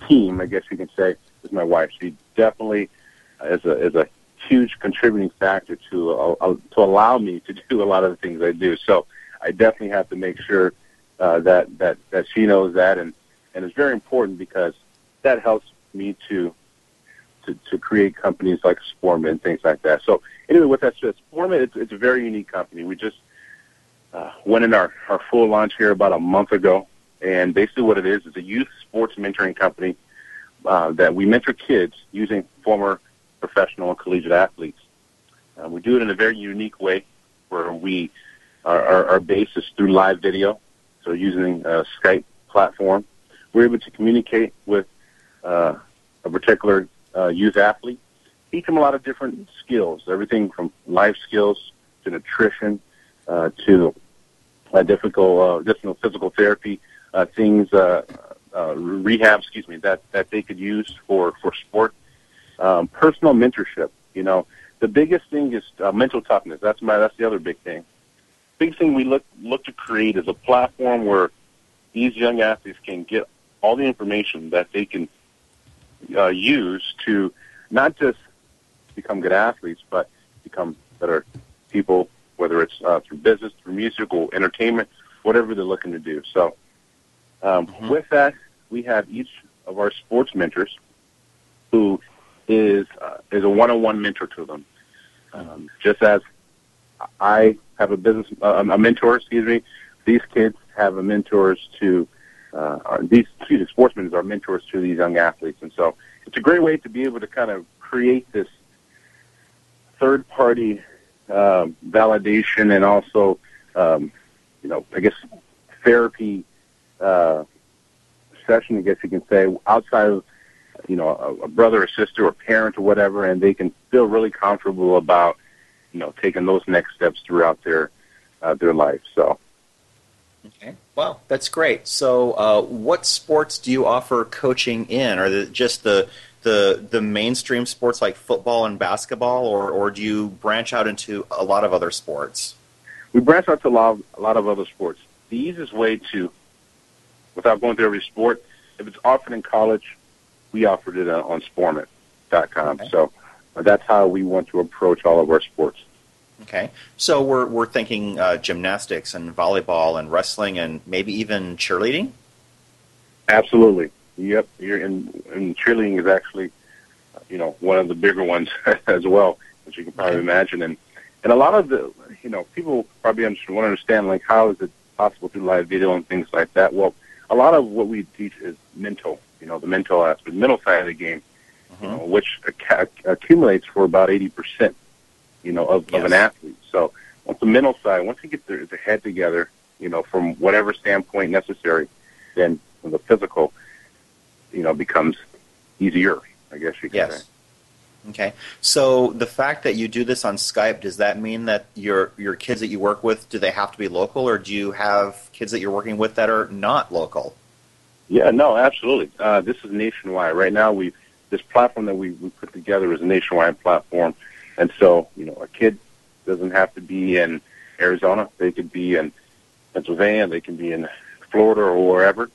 team, I guess you can say, is my wife. She definitely is a is a huge contributing factor to uh, uh, to allow me to do a lot of the things I do. So I definitely have to make sure uh, that that that she knows that, and and it's very important because that helps me to to to create companies like Sporment and things like that. So anyway, with that said, Sporment it's, it's a very unique company. We just uh, went in our our full launch here about a month ago. And basically, what it is is a youth sports mentoring company uh, that we mentor kids using former professional and collegiate athletes. Uh, we do it in a very unique way, where we our, our, our base is through live video, so using a Skype platform. We're able to communicate with uh, a particular uh, youth athlete, teach them a lot of different skills, everything from life skills to nutrition uh, to difficult, uh, difficult physical therapy, uh, things, uh, uh, rehab, excuse me, that, that they could use for, for sport. Um, personal mentorship, you know, the biggest thing is uh, mental toughness. That's my, that's the other big thing. Big thing we look, look to create is a platform where these young athletes can get all the information that they can uh, use to not just become good athletes, but become better people, whether it's uh, through business, through music, or entertainment, whatever they're looking to do. So, um, mm-hmm. with that, we have each of our sports mentors who is uh, is a one-on-one mentor to them. Um, just as I have a business uh, a mentor, excuse me, these kids have a mentors to uh, are, these excuse me, sportsmen are mentors to these young athletes, and so it's a great way to be able to kind of create this third party um, validation and also um, you know I guess therapy uh, session, I guess you can say, outside of you know a, a brother or sister or parent or whatever, and they can feel really comfortable about you know taking those next steps throughout their uh, their life. So. Okay. Wow, that's great. So, uh, what sports do you offer coaching in? Are just the the the mainstream sports like football and basketball, or or do you branch out into a lot of other sports? We branch out to a lot of, a lot of other sports. The easiest way to, without going through every sport, if it's offered in college, we offered it on Sporment.com. Okay. So uh, that's how we want to approach all of our sports. Okay, so we're we're thinking uh, gymnastics and volleyball and wrestling and maybe even cheerleading. Absolutely. Yep. You're in, and cheerleading is actually, you know, one of the bigger ones as well, as you can probably okay. imagine. And and a lot of the, you know, people probably want to understand like how is it possible through live video and things like that. Well, a lot of what we teach is mental you know, the mental aspect, mental side of the game, mm-hmm. you know, which ac- accumulates for about 80%, you know, of, yes. of an athlete. So once the mental side, once you get the, the head together, you know, from whatever standpoint necessary, then the physical, you know, becomes easier, I guess you could yes. say. Okay. So the fact that you do this on Skype, does that mean that your your kids that you work with, do they have to be local or do you have kids that you're working with that are not local? Yeah, no, absolutely. Uh, this is nationwide. Right now, we this platform that we, we put together is a nationwide platform, and so you know, a kid doesn't have to be in Arizona. They could be in Pennsylvania. They can be in Florida or wherever.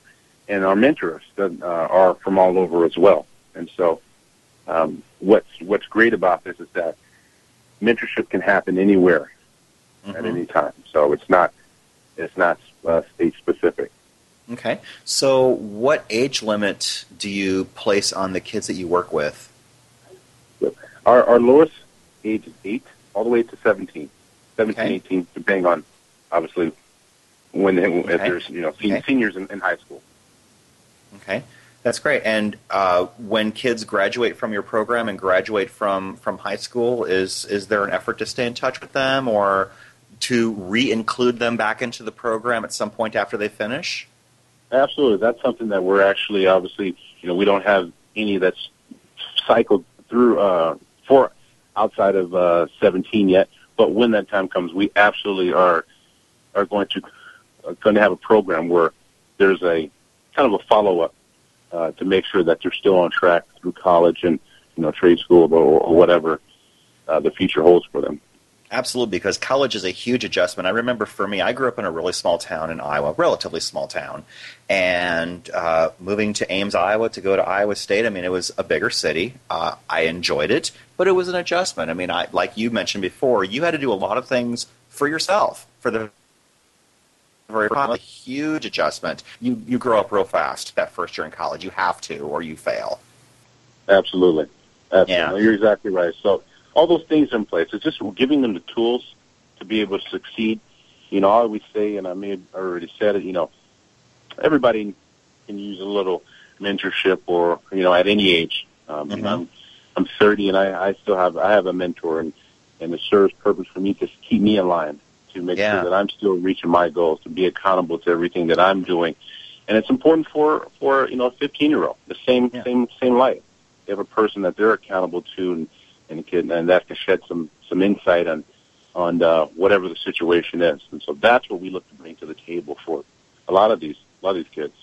And our mentors uh, are from all over as well. And so, um, what's what's great about this is that mentorship can happen anywhere mm-hmm. at any time. So it's not it's not uh, state specific. Okay. So, what age limit do you place on the kids that you work with? Our, our lowest age is 8, all the way to 17. 17, okay. 18, depending on, obviously, when they, okay. if there's, you know, okay. seniors in, in high school. Okay. That's great. And uh, when kids graduate from your program and graduate from, from high school, is is there an effort to stay in touch with them or to re-include them back into the program at some point after they finish? Absolutely. That's something that we're actually obviously, you know, we don't have any that's cycled through uh, for outside of uh, 17 yet. But when that time comes, we absolutely are are going to uh, going to have a program where there's a kind of a follow up uh, to make sure that they're still on track through college and you know trade school or, or whatever uh, the future holds for them. Absolutely, because college is a huge adjustment. I remember for me, I grew up in a really small town in Iowa, relatively small town, and uh, moving to Ames, Iowa, to go to Iowa State. I mean, it was a bigger city. Uh, I enjoyed it, but it was an adjustment. I mean, I like you mentioned before, you had to do a lot of things for yourself for the very a huge adjustment. You you grow up real fast that first year in college. You have to, or you fail. Absolutely, absolutely. Yeah. You're exactly right. So all those things in place. It's just giving them the tools to be able to succeed. You know, I always say, and I may have already said it, you know, everybody can use a little mentorship or, you know, at any age. Um, mm-hmm. I'm, I'm 30 and I, I still have, I have a mentor and, and it serves purpose for me to keep me line. To make Yeah. sure that I'm still reaching my goals, to be accountable to everything that I'm doing. And it's important for, for you know, a 15 year old, the same, Yeah. same, same light. They have a person that they're accountable to and, and can, and that can shed some, some insight on, on, uh, whatever the situation is. And so that's what we look to bring to the table for a lot of these, a lot of these kids.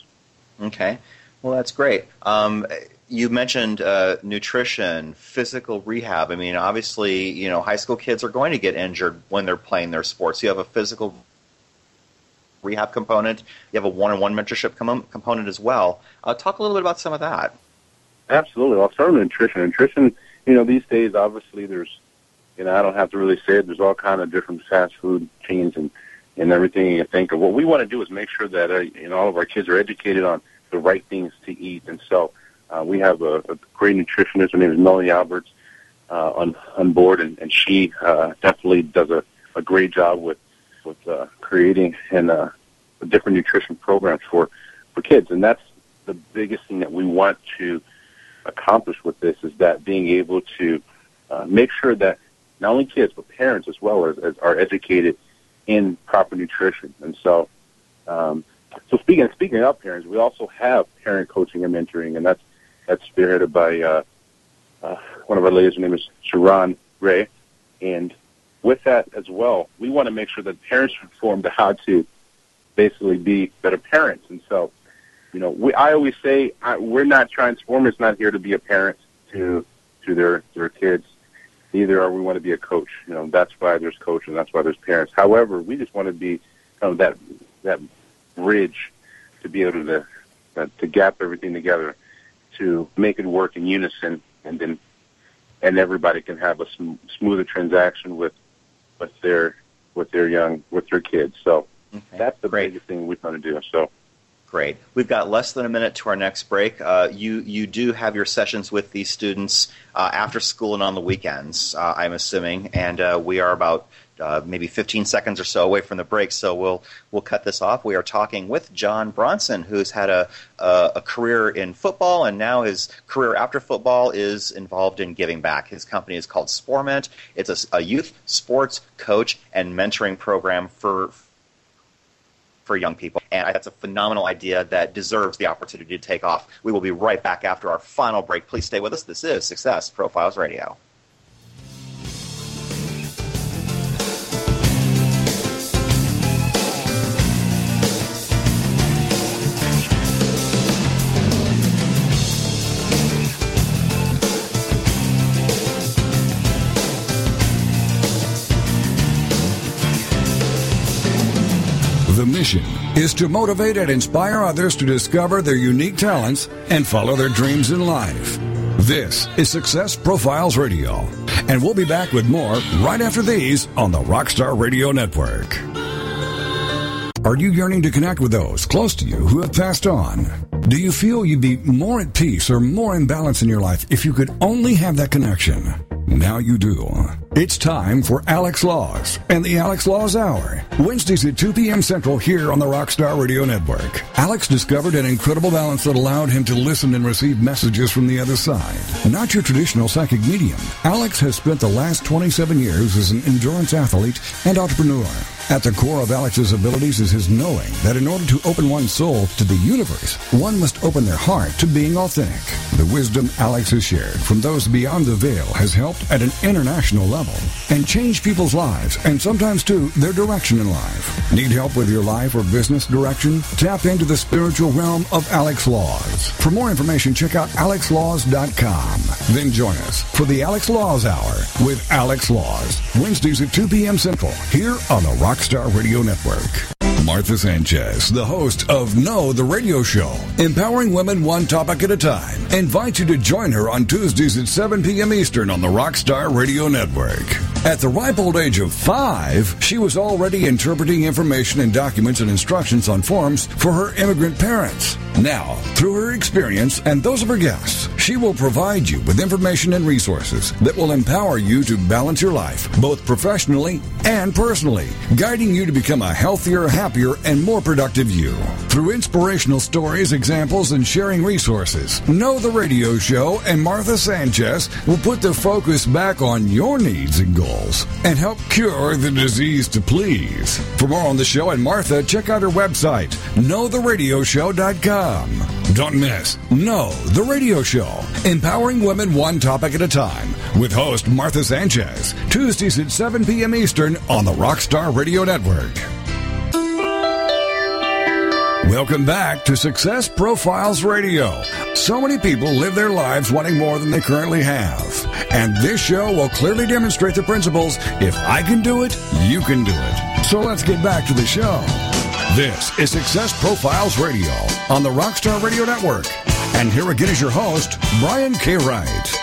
Okay. Well, that's great. Um, you mentioned uh, nutrition, physical rehab. I mean, obviously, you know, high school kids are going to get injured when they're playing their sports. You have a physical rehab component. You have a one-on-one mentorship com- component as well. Uh, talk a little bit about some of that. Absolutely. I'll start with nutrition. Nutrition, you know, these days, obviously, there's, you know, I don't have to really say it. There's all kind of different fast food chains and and everything you can think of. What we want to do is make sure that uh, you know all of our kids are educated on the right things to eat. And so uh, we have a, a great nutritionist. Her name is Melanie Alberts uh, on on board, and, and she uh, definitely does a, a great job with with uh, creating and uh, different nutrition programs for for kids. And that's the biggest thing that we want to accomplish with this is that being able to uh, make sure that not only kids but parents as well as, as are educated in proper nutrition. And so, um, so speaking speaking of parents, we also have parent coaching and mentoring, and that's that's spearheaded by uh, uh, one of our ladies. Her name is Sharon Ray, and with that as well, we want to make sure that parents are informed how to basically be better parents. And so, you know, we, I always say I, we're not Transformers not here to be a parent to to their their kids. Neither are we want to be a coach. You know, that's why there's coaches, that's why there's parents. However, we just want to be kind of that that bridge to be able to uh, to gap everything together to make it work in unison, and then and everybody can have a sm- smoother transaction with with their with their young with their kids. So Okay. that's the Great. biggest thing we're going to do. So. Great. We've got less than a minute to our next break. Uh, you you do have your sessions with these students uh, after school and on the weekends, uh, I'm assuming, and uh, we are about uh, maybe 15 seconds or so away from the break, so we'll we'll cut this off. We are talking with John Bronson, who's had a a, a career in football, and now his career after football is involved in giving back. His company is called Sporment. It's a, a youth sports coach and mentoring program for for young people. And that's a phenomenal idea that deserves the opportunity to take off. We will be right back after our final break. Please stay with us. This is Success Profiles Radio. Mission is to motivate and inspire others to discover their unique talents and follow their dreams in life. This is Success Profiles Radio, and we'll be back with more right after these on the Rockstar Radio Network. Are you yearning to connect with those close to you who have passed on? Do you feel you'd be more at peace or more in balance in your life if you could only have that connection? Now you do. It's time for Alex Laws and the Alex Laws Hour. Wednesdays at 2 p.m. Central here on the Rockstar Radio Network. Alex discovered an incredible balance that allowed him to listen and receive messages from the other side. Not your traditional psychic medium, Alex has spent the last 27 years as an endurance athlete and entrepreneur. At the core of Alex's abilities is his knowing that in order to open one's soul to the universe, one must open their heart to being authentic. The wisdom Alex has shared from those beyond the veil has helped at an international level and changed people's lives and sometimes too their direction in life. Need help with your life or business direction? Tap into the spiritual realm of Alex Laws. For more information, check out alexlaws.com. Then join us for the Alex Laws Hour with Alex Laws, Wednesdays at 2 p.m. Central, here on the Rockstar Radio Network. Martha Sanchez, the host of Know the Radio Show, empowering women one topic at a time, invites you to join her on Tuesdays at 7 p.m. Eastern on the Rockstar Radio Network. At the ripe old age of five, she was already interpreting information and documents and instructions on forms for her immigrant parents. Now, through her experience and those of her guests, she will provide you with information and resources that will empower you to balance your life, both professionally and personally, guiding you to become a healthier, happier, and more productive you. Through inspirational stories, examples, and sharing resources, Know the Radio Show and Martha Sanchez will put the focus back on your needs and goals and help cure the disease to please. For more on the show and Martha, check out her website, knowtheradioshow.com. Don't miss No, the Radio Show, empowering women one topic at a time, with host Martha Sanchez, Tuesdays at 7 p.m. Eastern on the Rockstar Radio Network. Welcome back to Success Profiles Radio. So many people live their lives wanting more than they currently have. And this show will clearly demonstrate the principles if I can do it, you can do it. So let's get back to the show. This is Success Profiles Radio on the Rockstar Radio Network. And here again is your host, Brian K. Wright.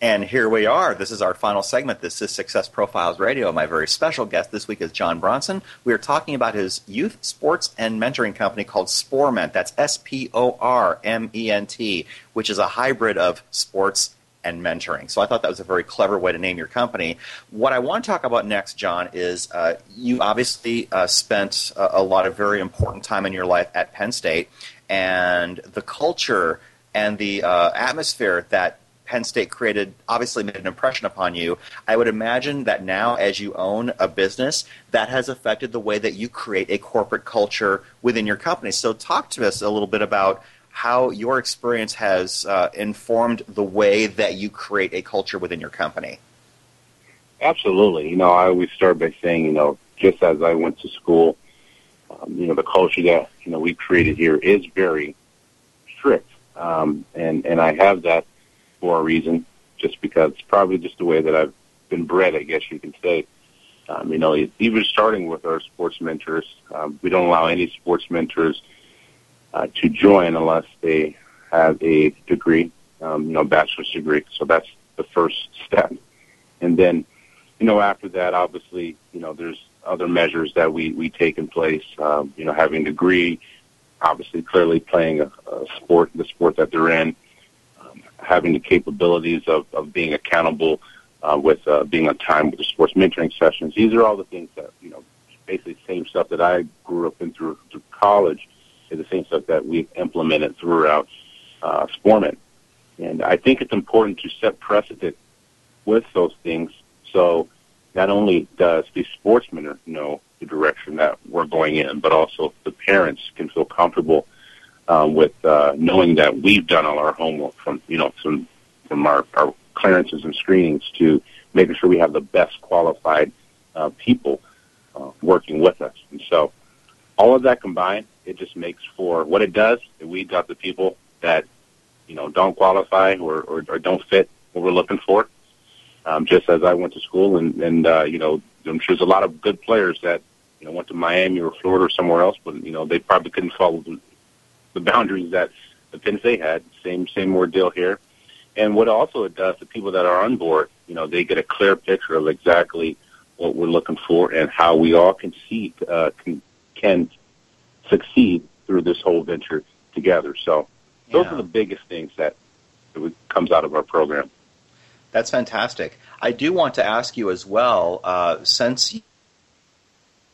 And here we are. This is our final segment. This is Success Profiles Radio. My very special guest this week is John Bronson. We are talking about his youth sports and mentoring company called Sporment. That's S P O R M E N T, which is a hybrid of sports and mentoring. So I thought that was a very clever way to name your company. What I want to talk about next, John, is uh, you obviously uh, spent a, a lot of very important time in your life at Penn State, and the culture and the uh, atmosphere that Penn State created obviously made an impression upon you. I would imagine that now, as you own a business, that has affected the way that you create a corporate culture within your company. So, talk to us a little bit about how your experience has uh, informed the way that you create a culture within your company. Absolutely. You know, I always start by saying, you know, just as I went to school, um, you know, the culture that you know we created here is very strict, um, and and I have that for a reason, just because it's probably just the way that I've been bred, I guess you can say. Um, you know, even starting with our sports mentors, um, we don't allow any sports mentors uh, to join unless they have a degree, um, you know, bachelor's degree. So that's the first step. And then, you know, after that, obviously, you know, there's other measures that we, we take in place, um, you know, having a degree, obviously clearly playing a, a sport, the sport that they're in, having the capabilities of, of being accountable uh, with uh, being on time with the sports mentoring sessions. These are all the things that, you know, basically same stuff that I grew up in through, through college the same stuff that we've implemented throughout uh, Sporment. And I think it's important to set precedent with those things so not only does the sportsmen know the direction that we're going in, but also the parents can feel comfortable um, with uh, knowing that we've done all our homework from you know from from our, our clearances and screenings to making sure we have the best qualified uh, people uh, working with us. And so all of that combined, it just makes for what it does. It weeds out the people that you know don't qualify or, or, or don't fit what we're looking for. Um, just as I went to school, and, and uh, you know, I'm sure there's a lot of good players that you know went to Miami or Florida or somewhere else, but you know they probably couldn't follow the boundaries that the Penn State had. Same same ordeal here. And what also it does, the people that are on board, you know, they get a clear picture of exactly what we're looking for and how we all can see uh, can can succeed through this whole venture together. So those yeah. are the biggest things that, comes out of our program. That's fantastic. I do want to ask you as well, uh, since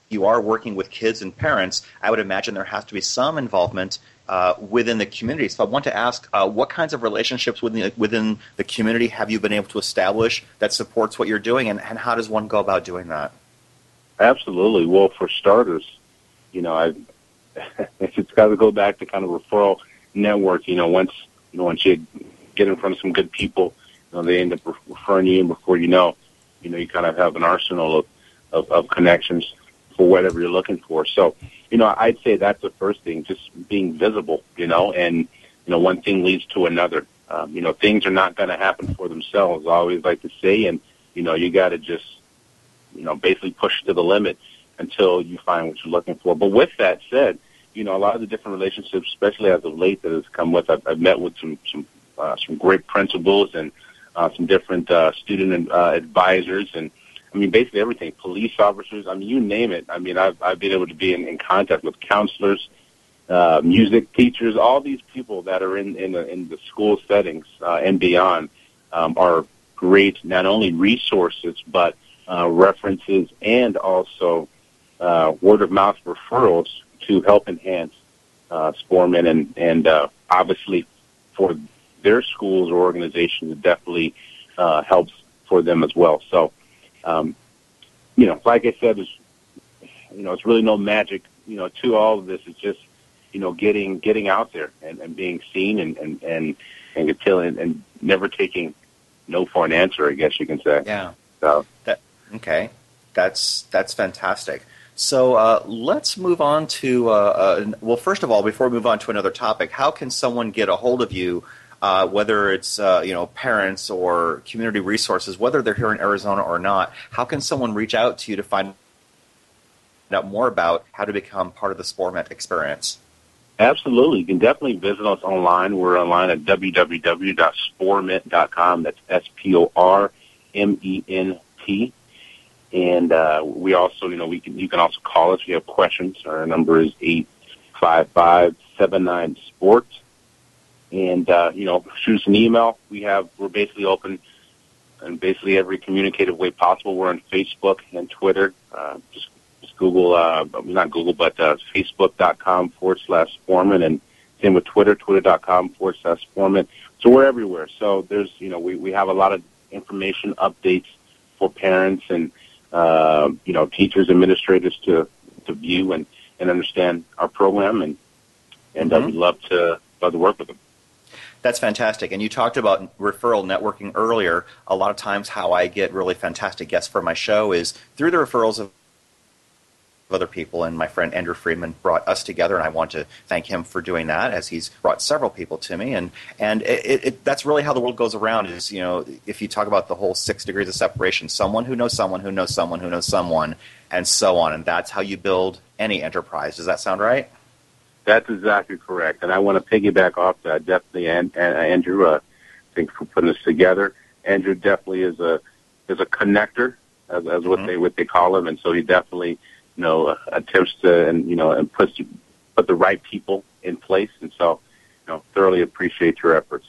you are working with kids and parents, I would imagine there has to be some involvement uh, within the community. So I want to ask, uh, what kinds of relationships within the, within the community have you been able to establish that supports what you're doing, and, and how does one go about doing that? Absolutely. Well, for starters, you know, I it's got to go back to kind of referral network. You know, once you know once you get in front of some good people, you know, they end up referring you, and before you know, you know, you kind of have an arsenal of of, of connections for whatever you're looking for. So you know, I'd say that's the first thing, just being visible, you know, and, you know, one thing leads to another. Um, you know, things are not going to happen for themselves, I always like to say, and, you know, you got to just, you know, basically push to the limit until you find what you're looking for. But with that said, you know, a lot of the different relationships, especially as of late that has come with, I've, I've met with some, some, uh, some great principals and, uh, some different, uh, student, uh, advisors and, I mean, basically everything. Police officers. I mean, you name it. I mean, I've I've been able to be in, in contact with counselors, uh, music teachers, all these people that are in in the, in the school settings uh, and beyond um, are great. Not only resources, but uh, references and also uh, word of mouth referrals to help enhance uh, and and uh, obviously for their schools or organizations it definitely uh, helps for them as well. So, um, you know, like I said, it's, you know, it's really no magic, you know, to all of this. It's just, you know, getting getting out there and, and being seen and and and and, and, and never taking no for an answer. I guess you can say. Yeah. So that okay, that's that's fantastic. So uh, let's move on to uh, uh, well, first of all, before we move on to another topic, how can someone get a hold of you? Uh, whether it's uh, you know parents or community resources, whether they're here in Arizona or not, how can someone reach out to you to find out more about how to become part of the Sporment experience? Absolutely. You can definitely visit us online. We're online at www.sporment.com. That's S-P-O-R-M-E-N-T. And uh, we also, you know, we can you can also call us if you have questions. Our number is eight five five seven nine sports. And uh, you know, shoot us an email. We have we're basically open in basically every communicative way possible. We're on Facebook and Twitter. Uh, just Google, uh, not Google, but uh, Facebook.com forward slash Sporment, and same with Twitter, Twitter.com forward slash Sporment. So we're everywhere. So there's, you know, we, we have a lot of information updates for parents and uh, you know, teachers, administrators to to view and and understand our program, and and mm-hmm. uh, we'd love to love to work with them. That's fantastic. And you talked about referral networking earlier. A lot of times, how I get really fantastic guests for my show is through the referrals of other people, and my friend Andrew Friedman brought us together, and I want to thank him for doing that, as he's brought several people to me, and and it, it, that's really how the world goes around. Is you know, if you talk about the whole six degrees of separation, someone who knows someone who knows someone who knows someone, and so on, and that's how you build any enterprise. Does that sound right? That's exactly correct, and I want to piggyback off that. Definitely, and, and Andrew, uh, thanks for putting us together. Andrew definitely is a is a connector, as, as what mm-hmm. they what they call him, and so he definitely you know, attempts to and you know and puts put the right people in place. And so, you know, thoroughly appreciate your efforts.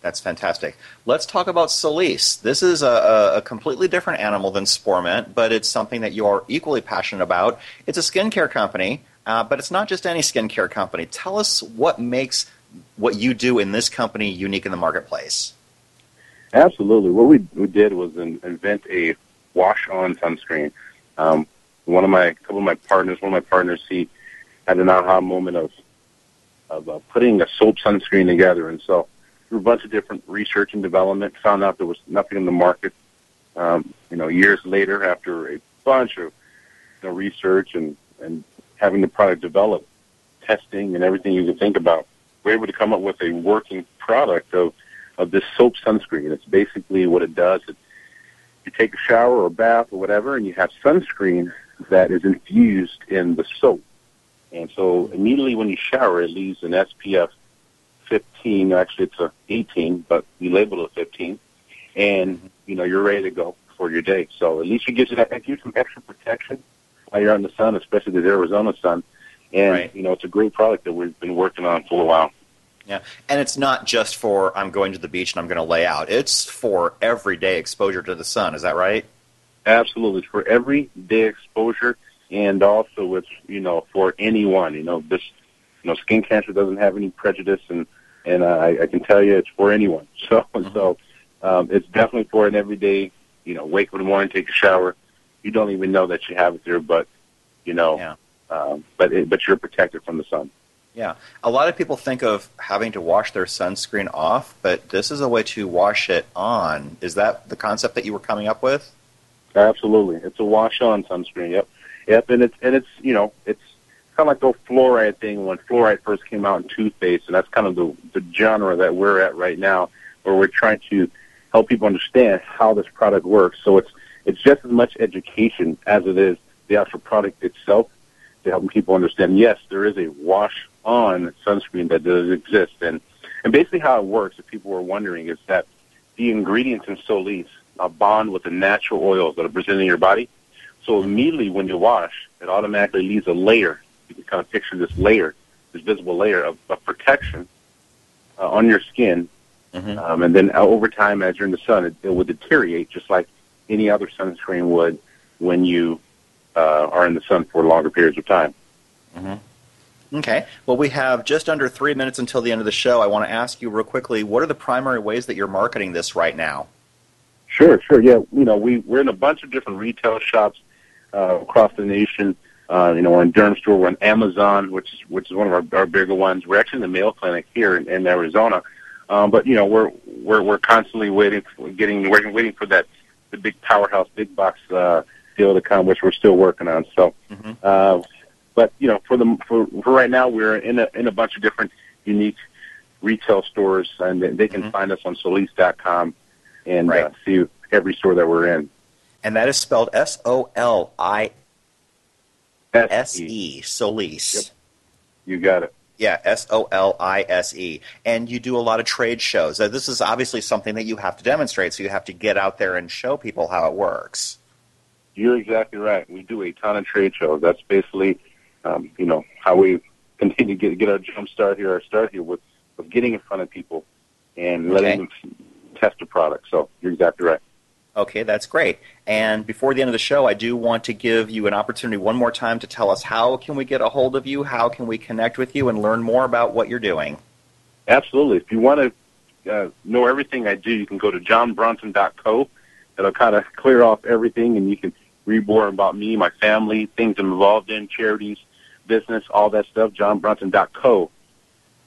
That's fantastic. Let's talk about Solise. This is a, a, completely different animal than Sporment, but it's something that you are equally passionate about. It's a skincare company, uh, but it's not just any skincare company. Tell us what makes what you do in this company unique in the marketplace. Absolutely. What we, we did was in, invent a wash-on sunscreen. Um, one of my couple of my partners, one of my partners, he had an aha moment of of uh, putting a soap sunscreen together, and so through a bunch of different research and development, found out there was nothing in the market. Um, you know, years later, after a bunch of you know, research and and having the product developed, testing and everything you can think about, we're able to come up with a working product of of this soap sunscreen. It's basically what it does. It, you take a shower or a bath or whatever, and you have sunscreen that is infused in the soap. And so immediately when you shower, it leaves an SPF 15. Actually, it's a 18, but we label it 15. And, you know, you're ready to go for your day. So at least it gives you that, it gives some extra protection while you're out in the sun, especially the Arizona sun. And, right. you know, it's a great product that we've been working on for a while. Yeah, and it's not just for I'm going to the beach and I'm going to lay out. It's for everyday exposure to the sun. Is that right? Absolutely, for everyday exposure, and also it's you know for anyone. You know, this you know skin cancer doesn't have any prejudice, and and I, I can tell you it's for anyone. So mm-hmm. so um, it's definitely for an everyday. You know, wake up in the morning, take a shower. You don't even know that you have it there, but you know, yeah. um, but it, but you're protected from the sun. Yeah, a lot of people think of having to wash their sunscreen off, but this is a way to wash it on. Is that the concept that you were coming up with? Absolutely, it's a wash-on sunscreen. Yep, yep, and it's and it's you know it's kind of like the fluoride thing when fluoride first came out in toothpaste, and that's kind of the the genre that we're at right now, where we're trying to help people understand how this product works. So it's it's just as much education as it is the actual product itself to help people understand. Yes, there is a wash-on sunscreen that does exist, and and basically how it works, if people were wondering, is that the ingredients in Solise a bond with the natural oils that are present in your body. So immediately when you wash, it automatically leaves a layer. You can kind of picture this layer, this visible layer of, of protection uh, on your skin. Mm-hmm. Um, and then uh, over time, as you're in the sun, it, it would deteriorate just like any other sunscreen would when you uh, are in the sun for longer periods of time. Mm-hmm. Okay. Well, we have just under three minutes until the end of the show. I want to ask you real quickly what are the primary ways that you're marketing this right now? Sure, sure. Yeah, you know, we we're in a bunch of different retail shops uh, across the nation. Uh, you know, we're in Durham store, we're on Amazon, which is which is one of our, our bigger ones. We're actually in the Mayo Clinic here in, in Arizona, um, but you know, we're we're we're constantly waiting, for, getting waiting waiting for that the big powerhouse, big box uh, deal to come, which we're still working on. So, mm-hmm. uh, but you know, for the for, for right now, we're in a in a bunch of different unique retail stores, and they can mm-hmm. find us on Solise.com and right. uh, see every store that we're in. And that is spelled S O L I S E, Solise. Yep. You got it. Yeah, S O L I S E. And you do a lot of trade shows. Uh, this is obviously something that you have to demonstrate, so you have to get out there and show people how it works. You're exactly right. We do a ton of trade shows. That's basically, um, you know, how we continue to get, get our jump start here, our start here with, with getting in front of people and letting okay. them test product. So you're exactly right. Okay, that's great. And before the end of the show, I do want to give you an opportunity one more time to tell us how can we get a hold of you, how can we connect with you, and learn more about what you're doing. Absolutely. If you want to uh, know everything I do, you can go to johnbronson.co. It'll kind of clear off everything, and you can read more about me, my family, things I'm involved in, charities, business, all that stuff. johnbronson.co.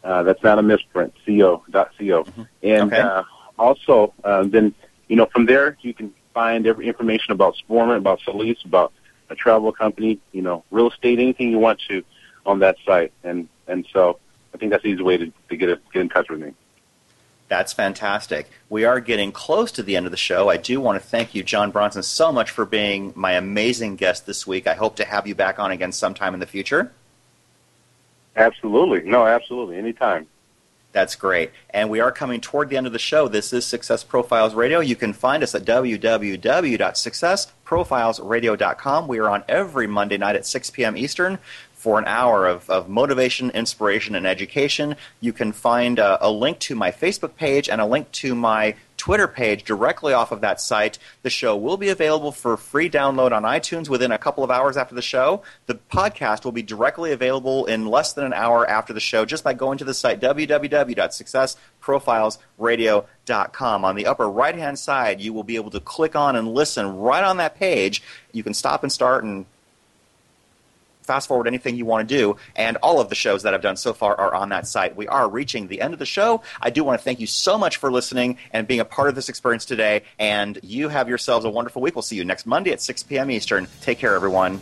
Uh, that's not a misprint. Co. Co. Mm-hmm. And okay. uh, also, uh, then you know, from there you can find every information about Sporment, about Solise, about a travel company, you know, real estate, anything you want to on that site. And and so I think that's the easy way to, to get a, get in touch with me. That's fantastic. We are getting close to the end of the show. I do want to thank you, John Bronson, so much for being my amazing guest this week. I hope to have you back on again sometime in the future. Absolutely. No, absolutely. Anytime. That's great. And we are coming toward the end of the show. This is Success Profiles Radio. You can find us at www.successprofilesradio.com. We are on every Monday night at 6 p.m. Eastern for an hour of, of motivation, inspiration, and education. You can find a, a link to my Facebook page and a link to my Twitter page directly off of that site. The show will be available for free download on iTunes within a couple of hours after the show. The podcast will be directly available in less than an hour after the show just by going to the site www.successprofilesradio.com. On the upper right hand side, you will be able to click on and listen right on that page. You can stop and start and fast forward anything you want to do. And all of the shows that I've done so far are on that site. We are reaching the end of the show. I do want to thank you so much for listening and being a part of this experience today. And you have yourselves a wonderful week. We'll see you next Monday at 6 p.m. Eastern. Take care, everyone.